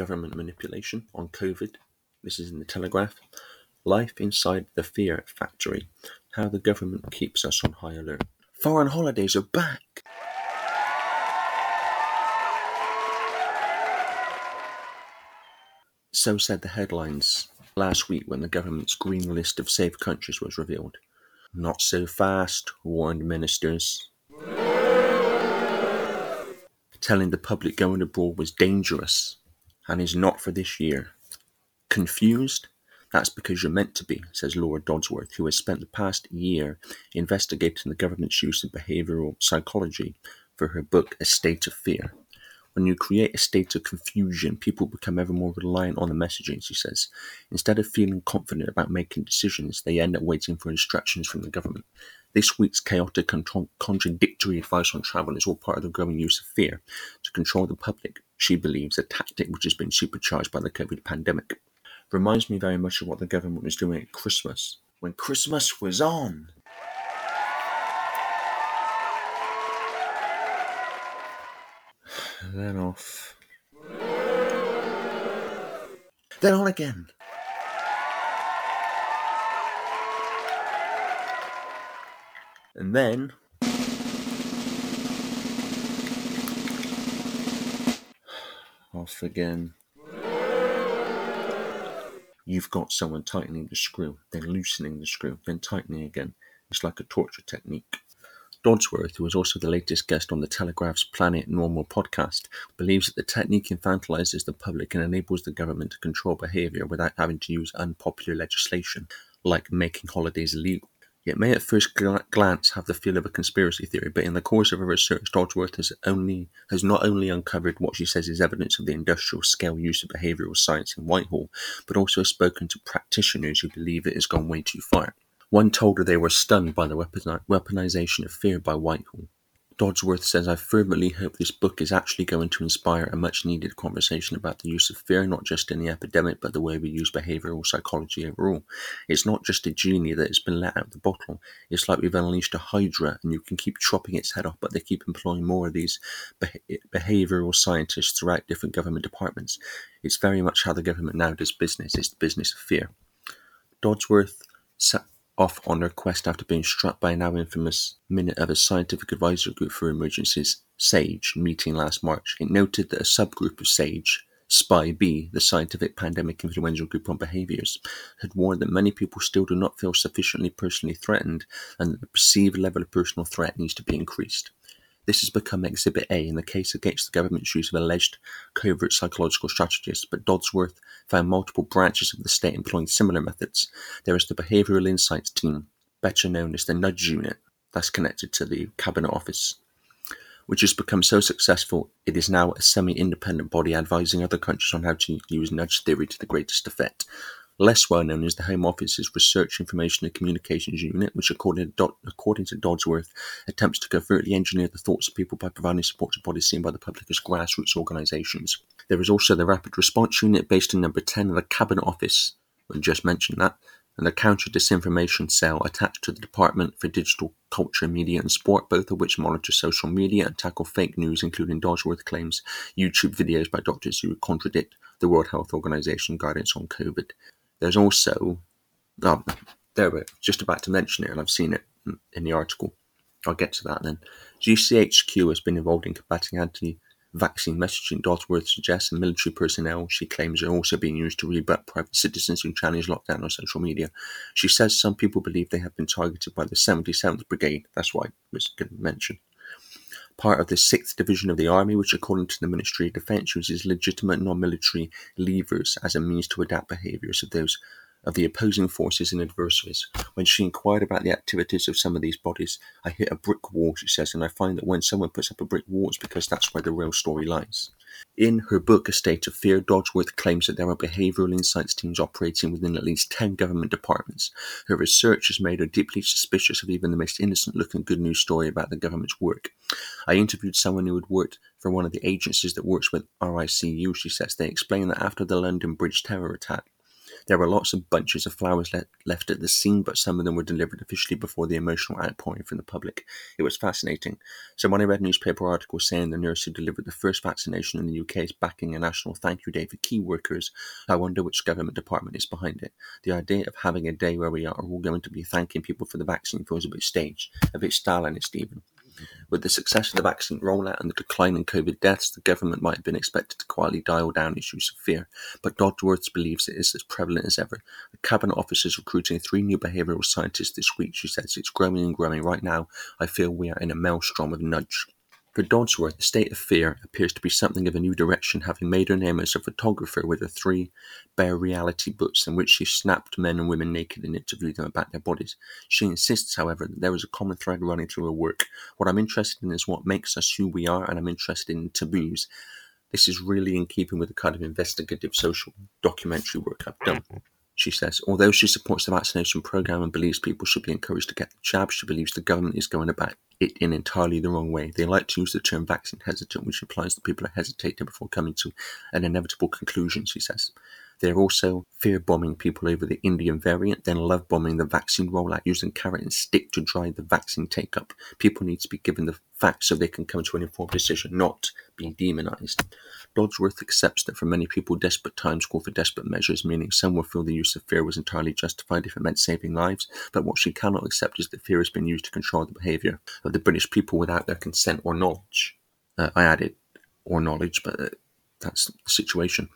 government manipulation on COVID. This is in the Telegraph. Life inside the fear factory. How the government keeps us on high alert. Foreign holidays are back. So said the headlines last week when the government's green list of safe countries was revealed. Not so fast, warned ministers. Telling the public going abroad was dangerous and is not for this year. Confused? That's because you're meant to be, says Laura Dodsworth, who has spent the past year investigating the government's use of behavioural psychology for her book A State of Fear. When you create a state of confusion, people become ever more reliant on the messaging, she says. Instead of feeling confident about making decisions, they end up waiting for instructions from the government. This week's chaotic and contradictory advice on travel is all part of the growing use of fear to control the public, she believes, a tactic which has been supercharged by the COVID pandemic. Reminds me very much of what the government was doing at Christmas, when Christmas was on. then off. Then on again. And then off again. You've got someone tightening the screw, then loosening the screw, then tightening again. It's like a torture technique. Dodsworth, who is also the latest guest on the Telegraph's Planet Normal podcast, believes that the technique infantilizes the public and enables the government to control behavior without having to use unpopular legislation, like making holidays illegal. It may at first gl- glance have the feel of a conspiracy theory, but in the course of her research, Dodsworth has only has not only uncovered what she says is evidence of the industrial scale use of behavioural science in Whitehall, but also spoken to practitioners who believe it has gone way too far. One told her they were stunned by the weaponization of fear by Whitehall. Dodsworth says, I fervently hope this book is actually going to inspire a much needed conversation about the use of fear, not just in the epidemic, but the way we use behavioral psychology overall. It's not just a genie that has been let out of the bottle. It's like we've unleashed a hydra and you can keep chopping its head off, but they keep employing more of these behavioral scientists throughout different government departments. It's very much how the government now does business. It's the business of fear. Dodsworth off on her quest after being struck by a now infamous minute of a scientific advisory group for emergencies, SAGE, meeting last March. It noted that a subgroup of SAGE, SPI-B, the Scientific Pandemic Influential Group on Behaviors, had warned that many people still do not feel sufficiently personally threatened and that the perceived level of personal threat needs to be increased. This has become Exhibit A in the case against the government's use of alleged covert psychological strategies, but Dodsworth found multiple branches of the state employing similar methods. There is the Behavioral Insights Team, better known as the Nudge Unit, that's connected to the Cabinet Office, which has become so successful it is now a semi independent body advising other countries on how to use nudge theory to the greatest effect. Less well known is the Home Office's Research, Information and Communications Unit, which, according to, according to Dodsworth, attempts to covertly engineer the thoughts of people by providing support to bodies seen by the public as grassroots organisations. There is also the Rapid Response Unit based in number 10 of the Cabinet Office, I just mentioned that, and the Counter Disinformation Cell attached to the Department for Digital Culture, Media and Sport, both of which monitor social media and tackle fake news, including Dodsworth claims YouTube videos by doctors who contradict the World Health Organization guidance on COVID. There's also, oh, there we're just about to mention it, and I've seen it in the article. I'll get to that then. GCHQ has been involved in combating anti vaccine messaging. Dodsworth suggests, and military personnel, she claims, are also being used to rebut private citizens who challenge lockdown on social media. She says some people believe they have been targeted by the 77th Brigade. That's why I was going to mention part of the Sixth Division of the Army, which, according to the Ministry of Defence, uses legitimate non-military levers as a means to adapt behaviours of those of the opposing forces and adversaries. When she inquired about the activities of some of these bodies, I hit a brick wall, she says, and I find that when someone puts up a brick wall, it's because that's where the real story lies. In her book, A State of Fear, Dodsworth claims that there are behavioral insights teams operating within at least 10 government departments. Her research has made her deeply suspicious of even the most innocent looking good news story about the government's work. I interviewed someone who had worked for one of the agencies that works with RICU, she says. They explain that after the London Bridge terror attack, There were lots of bunches of flowers le- left at the scene, but some of them were delivered officially before the emotional outpouring from the public. It was fascinating. So when I read newspaper articles saying the nurse who delivered the first vaccination in the UK is backing a national thank you day for key workers, I wonder which government department is behind it. The idea of having a day where we are all going to be thanking people for the vaccine feels a bit staged, a bit Stalinist even. With the success of the vaccine rollout and the decline in COVID deaths, the government might have been expected to quietly dial down issues of fear, but Dodsworth believes it is as prevalent as ever. The cabinet office is recruiting three new behavioural scientists this week. She says it's growing and growing. Right now, I feel we are in a maelstrom of nudge. For Dodsworth, the state of fear appears to be something of a new direction, having made her name as a photographer with her three bare reality books in which she snapped men and women naked and interviewed them about their bodies. She insists, however, that there is a common thread running through her work. What I'm interested in is what makes us who we are, and I'm interested in taboos. This is really in keeping with the kind of investigative social documentary work I've done mm-hmm. She says. Although she supports the vaccination program and believes people should be encouraged to get the jab, she believes the government is going about it in entirely the wrong way. They like to use the term vaccine hesitant, which implies that people are hesitating before coming to an inevitable conclusion, she says. They're also fear bombing people over the Indian variant, then love bombing the vaccine rollout using carrot and stick to drive the vaccine take up. People need to be given the facts so they can come to an informed decision, not be demonized. Dodsworth accepts that for many people, desperate times call for desperate measures, meaning some will feel the use of fear was entirely justified if it meant saving lives. But what she cannot accept is that fear has been used to control the behaviour of the British people without their consent or knowledge. Uh, I added, or knowledge, but uh, that's the situation.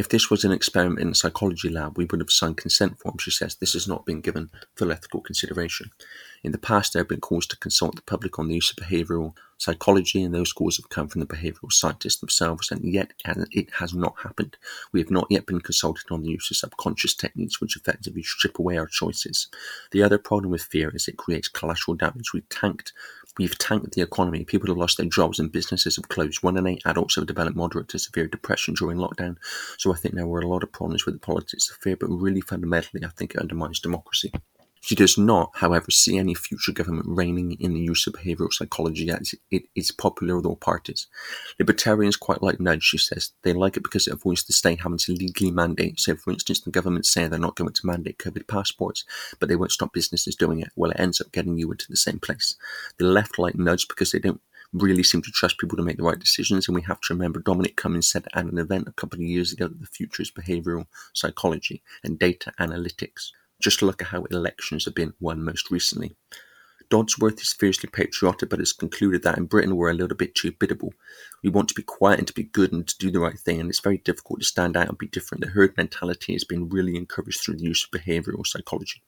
If this was an experiment in a psychology lab, we would have signed consent forms, she says. This has not been given full ethical consideration. In the past, there have been calls to consult the public on the use of behavioural psychology, and those calls have come from the behavioural scientists themselves, and yet it has not happened. We have not yet been consulted on the use of subconscious techniques which effectively strip away our choices. The other problem with fear is it creates collateral damage. We tanked We've tanked the economy. People have lost their jobs and businesses have closed. One in eight adults have developed moderate to severe depression during lockdown. So I think there were a lot of problems with the politics of fear, but really fundamentally, I think it undermines democracy. She does not, however, see any future government reining in the use of behavioural psychology as it is popular with all parties. Libertarians quite like nudge, she says. They like it because it avoids the state having to legally mandate. So, for instance, the government say they're not going to mandate COVID passports, but they won't stop businesses doing it. Well, it ends up getting you into the same place. The left like nudge because they don't really seem to trust people to make the right decisions. And we have to remember Dominic Cummings said at an event a couple of years ago that the future is behavioral psychology and data analytics. Just look at how elections have been won most recently. Dodsworth is fiercely patriotic, but has concluded that in Britain we're a little bit too biddable. We want to be quiet and to be good and to do the right thing, and it's very difficult to stand out and be different. The herd mentality has been really encouraged through the use of behavioural psychology.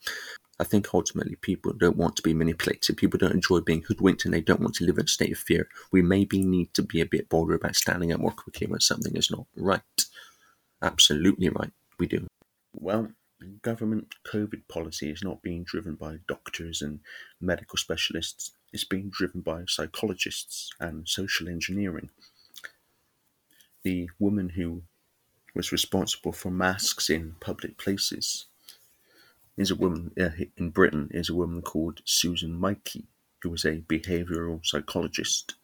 I think ultimately people don't want to be manipulated. People don't enjoy being hoodwinked and they don't want to live in a state of fear. We maybe need to be a bit bolder about standing up more quickly when something is not right. Absolutely right. We do. Well, government COVID policy is not being driven by doctors and medical specialists, it's being driven by psychologists and social engineering. The woman who was responsible for masks in public places is a woman uh, in Britain is a woman called Susan Michie, who was a behavioral psychologist.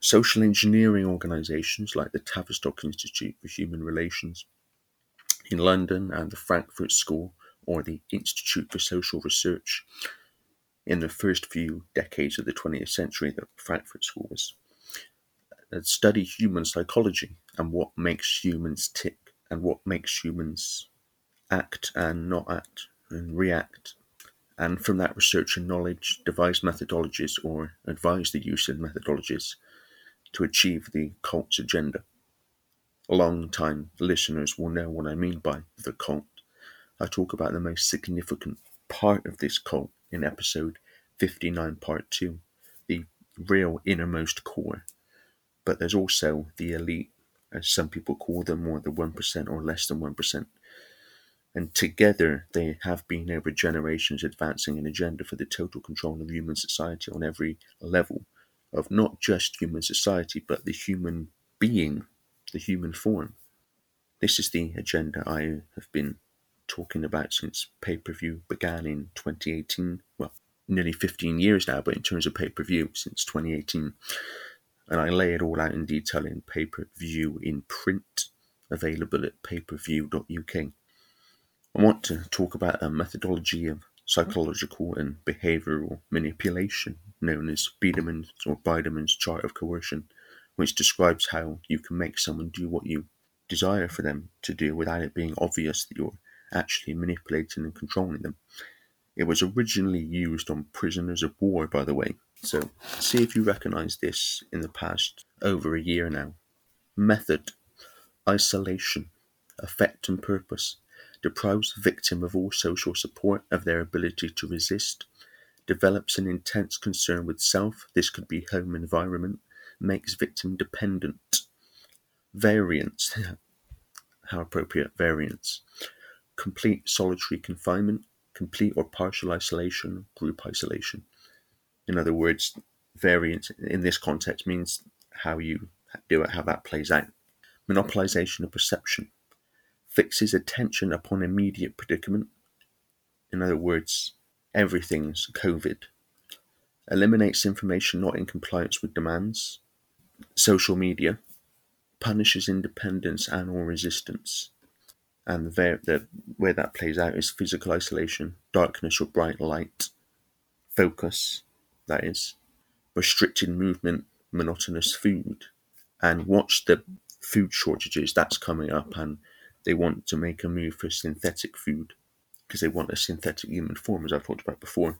Social engineering organizations like the Tavistock Institute for Human Relations in London and the Frankfurt School or the Institute for Social Research. In the first few decades of the 20th century, the Frankfurt School was uh, study human psychology and what makes humans tick and what makes humans act and not act and react. And from that research and knowledge, devise methodologies or advise the use of methodologies to achieve the cult's agenda. Long-time listeners will know what I mean by the cult. I talk about the most significant part of this cult in episode 59, part 2, the real innermost core. But there's also the elite, as some people call them, or the 1% or less than 1%. And together they have been over generations advancing an agenda for the total control of human society on every level of not just human society, but the human being the human form. This is the agenda I have been talking about since pay per view began in 2018. Well, nearly 15 years now, but in terms of pay per view, since 2018. And I lay it all out in detail in pay per view in print, available at pay-per-view.uk. I want to talk about a methodology of psychological and behavioral manipulation known as Biderman's or Biderman's chart of coercion, which describes how you can make someone do what you desire for them to do without it being obvious that you're actually manipulating and controlling them. It was originally used on prisoners of war, by the way, so see if you recognize this in the past over a year now. Method. Isolation, effect and purpose. Deprives the victim of all social support, of their ability to resist, develops an intense concern with self, this could be home environment, makes victim dependent. Variance, how appropriate, variance. Complete solitary confinement, complete or partial isolation, group isolation. In other words, variance in this context means how you do it, how that plays out. Monopolization of perception fixes attention upon immediate predicament. In other words, everything's COVID. Eliminates information not in compliance with demands. Social media punishes independence and or resistance. And the, the where that plays out is physical isolation, darkness or bright light, focus, that is, restricted movement, monotonous food, and watch the food shortages that's coming up and they want to make a move for synthetic food because they want a synthetic human form, as I've talked about before.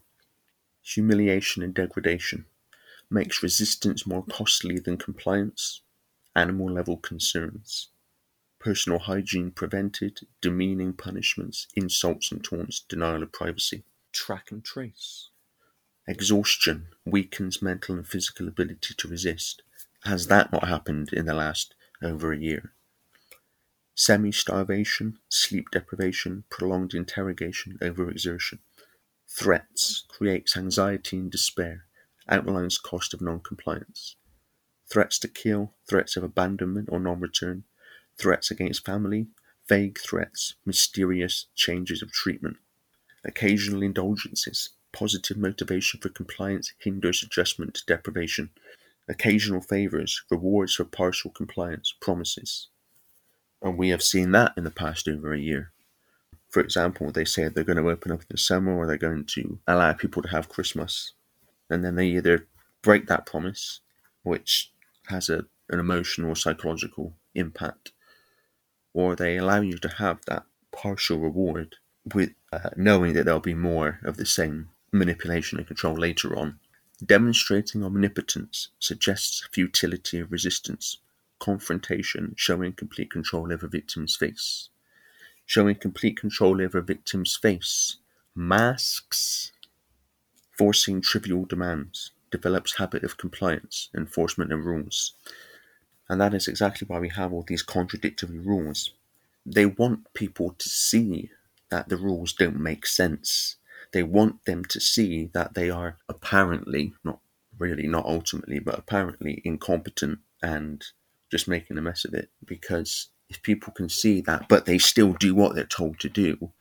Humiliation and degradation makes resistance more costly than compliance. Animal level concerns. Personal hygiene prevented, demeaning punishments, insults and taunts, denial of privacy. Track and trace. Exhaustion weakens mental and physical ability to resist. Has that not happened in the last over a year? Semi-starvation, sleep deprivation, prolonged interrogation, overexertion. Threats creates anxiety and despair, outlines cost of non-compliance. Threats to kill, threats of abandonment or non-return, threats against family, vague threats, mysterious changes of treatment. Occasional indulgences, positive motivation for compliance hinders adjustment to deprivation. Occasional favors, rewards for partial compliance, promises. And we have seen that in the past over a year. For example, they say they're going to open up in the summer or they're going to allow people to have Christmas. And then they either break that promise, which has a, an emotional or psychological impact, or they allow you to have that partial reward with uh, knowing that there'll be more of the same manipulation and control later on. Demonstrating omnipotence suggests futility of resistance confrontation, showing complete control over victim's face. Showing complete control over victim's face. Masks. Forcing trivial demands. Develops habit of compliance, enforcement and rules. And that is exactly why we have all these contradictory rules. They want people to see that the rules don't make sense. They want them to see that they are apparently, not really, not ultimately, but apparently incompetent and just making a mess of it because if people can see that but they still do what they're told to do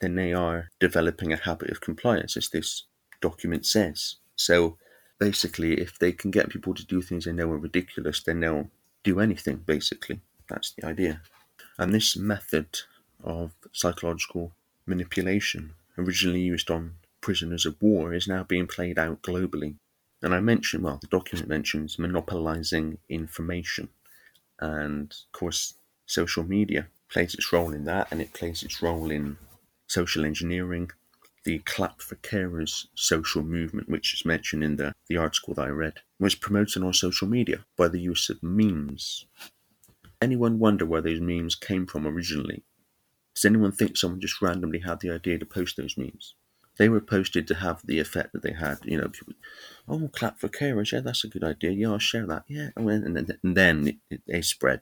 then they are developing a habit of compliance as this document says so basically if they can get people to do things they know are ridiculous then they'll do anything basically that's the idea and this method of psychological manipulation originally used on prisoners of war is now being played out globally and I mentioned, well, the document mentions monopolizing information. And of course, social media plays its role in that, and it plays its role in social engineering. The Clap for Carers social movement, which is mentioned in the, the article that I read, was promoted on social media by the use of memes. Anyone wonder where those memes came from originally? Does anyone think someone just randomly had the idea to post those memes? they were posted to have the effect that they had. You know, people, oh, clap for carers. Yeah, that's a good idea. Yeah, I'll share that. Yeah, and then, and then it, it, they spread,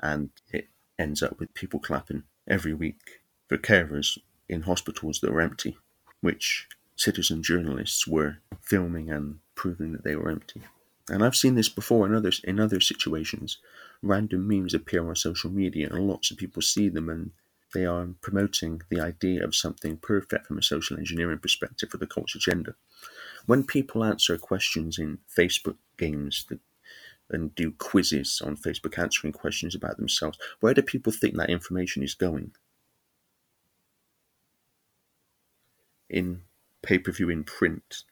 and it ends up with people clapping every week for carers in hospitals that were empty, which citizen journalists were filming and proving that they were empty. And I've seen this before in others in other situations. Random memes appear on social media, and lots of people see them and they are promoting the idea of something perfect from a social engineering perspective for the culture agenda. When people answer questions in Facebook games that, and do quizzes on Facebook answering questions about themselves, where do people think that information is going? In pay per view in print,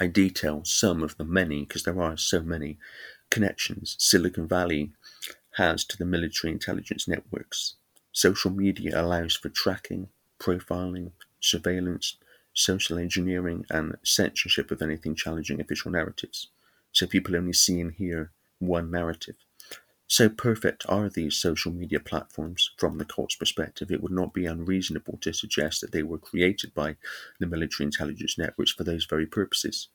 I detail some of the many, because there are so many, connections Silicon Valley has to the military intelligence networks. Social media allows for tracking, profiling, surveillance, social engineering, and censorship of anything challenging official narratives. So people only see and hear one narrative. So perfect are these social media platforms from the cult's perspective, it would not be unreasonable to suggest that they were created by the military intelligence networks for those very purposes.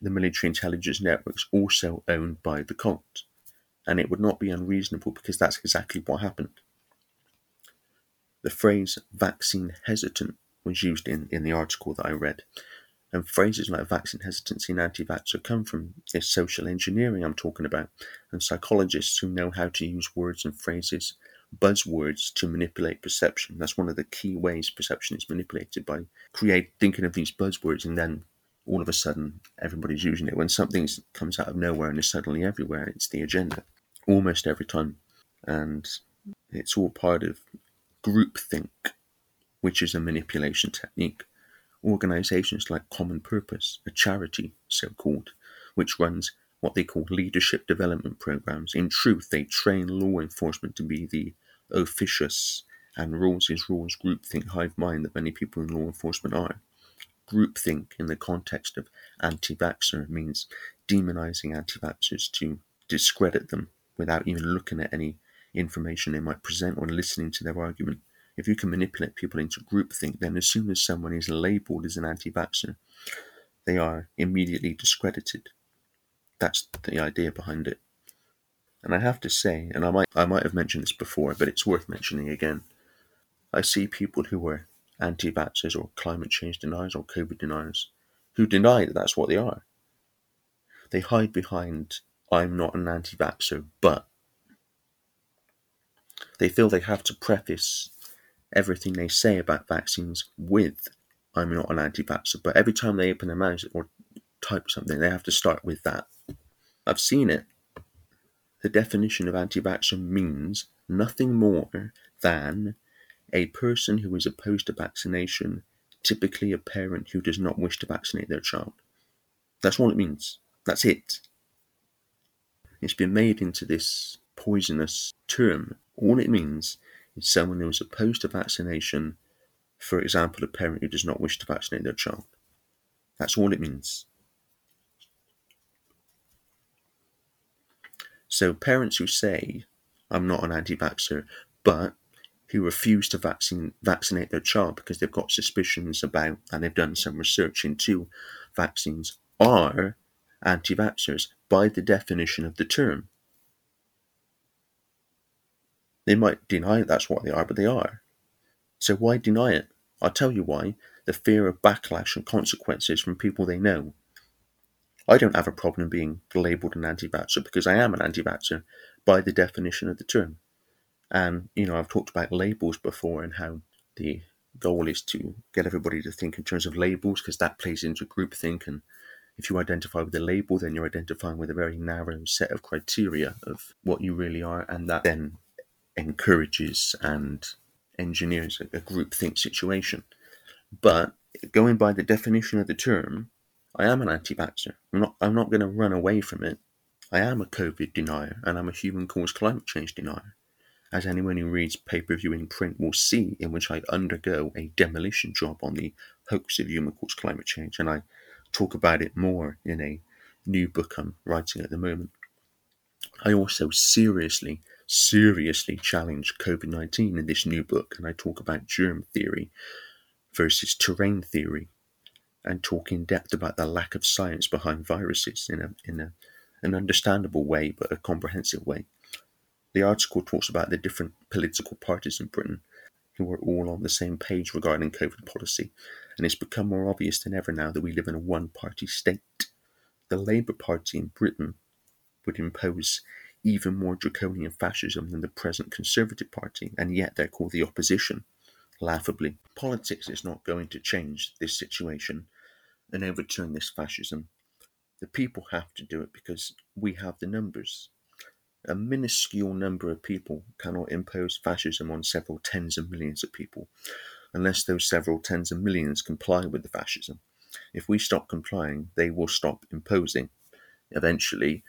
The military intelligence networks also owned by the cult, and it would not be unreasonable because that's exactly what happened. The phrase vaccine hesitant was used in, in the article that I read. And phrases like vaccine hesitancy and anti vaxxer come from this social engineering I'm talking about, and psychologists who know how to use words and phrases, buzzwords to manipulate perception. That's one of the key ways perception is manipulated by create thinking of these buzzwords and then all of a sudden everybody's using it. When something comes out of nowhere and is suddenly everywhere, it's the agenda. Almost every time. And it's all part of groupthink, which is a manipulation technique organisations like Common Purpose, a charity so called, which runs what they call leadership development programs. In truth, they train law enforcement to be the officious and rules is rules groupthink hive mind that many people in law enforcement are. Groupthink in the context of anti vaxxer means demonizing anti vaxxers to discredit them without even looking at any information they might present or listening to their argument. If you can manipulate people into groupthink, then as soon as someone is labeled as an anti vaxxer, they are immediately discredited. That's the idea behind it. And I have to say, and I might I might have mentioned this before, but it's worth mentioning again. I see people who are anti vaxxers or climate change deniers or COVID deniers who deny that that's what they are. They hide behind, I'm not an anti vaxxer, but. They feel they have to preface everything they say about vaccines with I'm not an anti vaxxer, but every time they open their mouth or type something, they have to start with that. I've seen it. The definition of anti vaxxer means nothing more than a person who is opposed to vaccination, typically a parent who does not wish to vaccinate their child. That's all it means. That's it. It's been made into this poisonous term. All it means is someone who is opposed to vaccination, for example, a parent who does not wish to vaccinate their child. That's all it means. So, parents who say, I'm not an anti vaxxer, but who refuse to vaccine, vaccinate their child because they've got suspicions about and they've done some research into vaccines are anti vaxxers by the definition of the term. They might deny that's what they are, but they are. So why deny it? I'll tell you why. The fear of backlash and consequences from people they know. I don't have a problem being labelled an anti vaxxer because I am an anti vaxxer by the definition of the term. And, you know, I've talked about labels before and how the goal is to get everybody to think in terms of labels because that plays into groupthink. And if you identify with a label, then you're identifying with a very narrow set of criteria of what you really are. And that then encourages and engineers a, a groupthink situation. But going by the definition of the term, I am an anti-vaxxer. I'm not. I'm not going to run away from it. I am a COVID denier, and I'm a human-caused climate change denier, as anyone who reads pay-per-view in print will see, in which I undergo a demolition job on the hoax of human-caused climate change, and I talk about it more in a new book I'm writing at the moment. I also seriously seriously challenge COVID 19 in this new book, and I talk about germ theory versus terrain theory and talk in depth about the lack of science behind viruses in, a, in a, an understandable way, but a comprehensive way. The article talks about the different political parties in Britain who are all on the same page regarding COVID policy, and it's become more obvious than ever now that we live in a one party state. The Labour Party in Britain would impose even more draconian fascism than the present Conservative Party, and yet they're called the opposition, laughably. Politics is not going to change this situation and overturn this fascism. The people have to do it because we have the numbers. A minuscule number of people cannot impose fascism on several tens of millions of people. unless those several tens of millions comply with the fascism. If we stop complying, they will stop imposing. Eventually,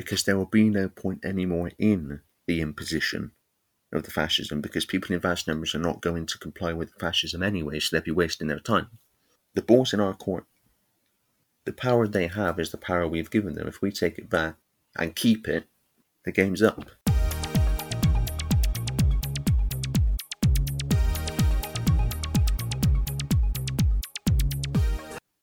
because there will be no point anymore in the imposition of the fascism because people in vast numbers are not going to comply with fascism anyway, so they'll be wasting their time. The ball's in our court. The power they have is the power we've given them. If we take it back and keep it, the game's up.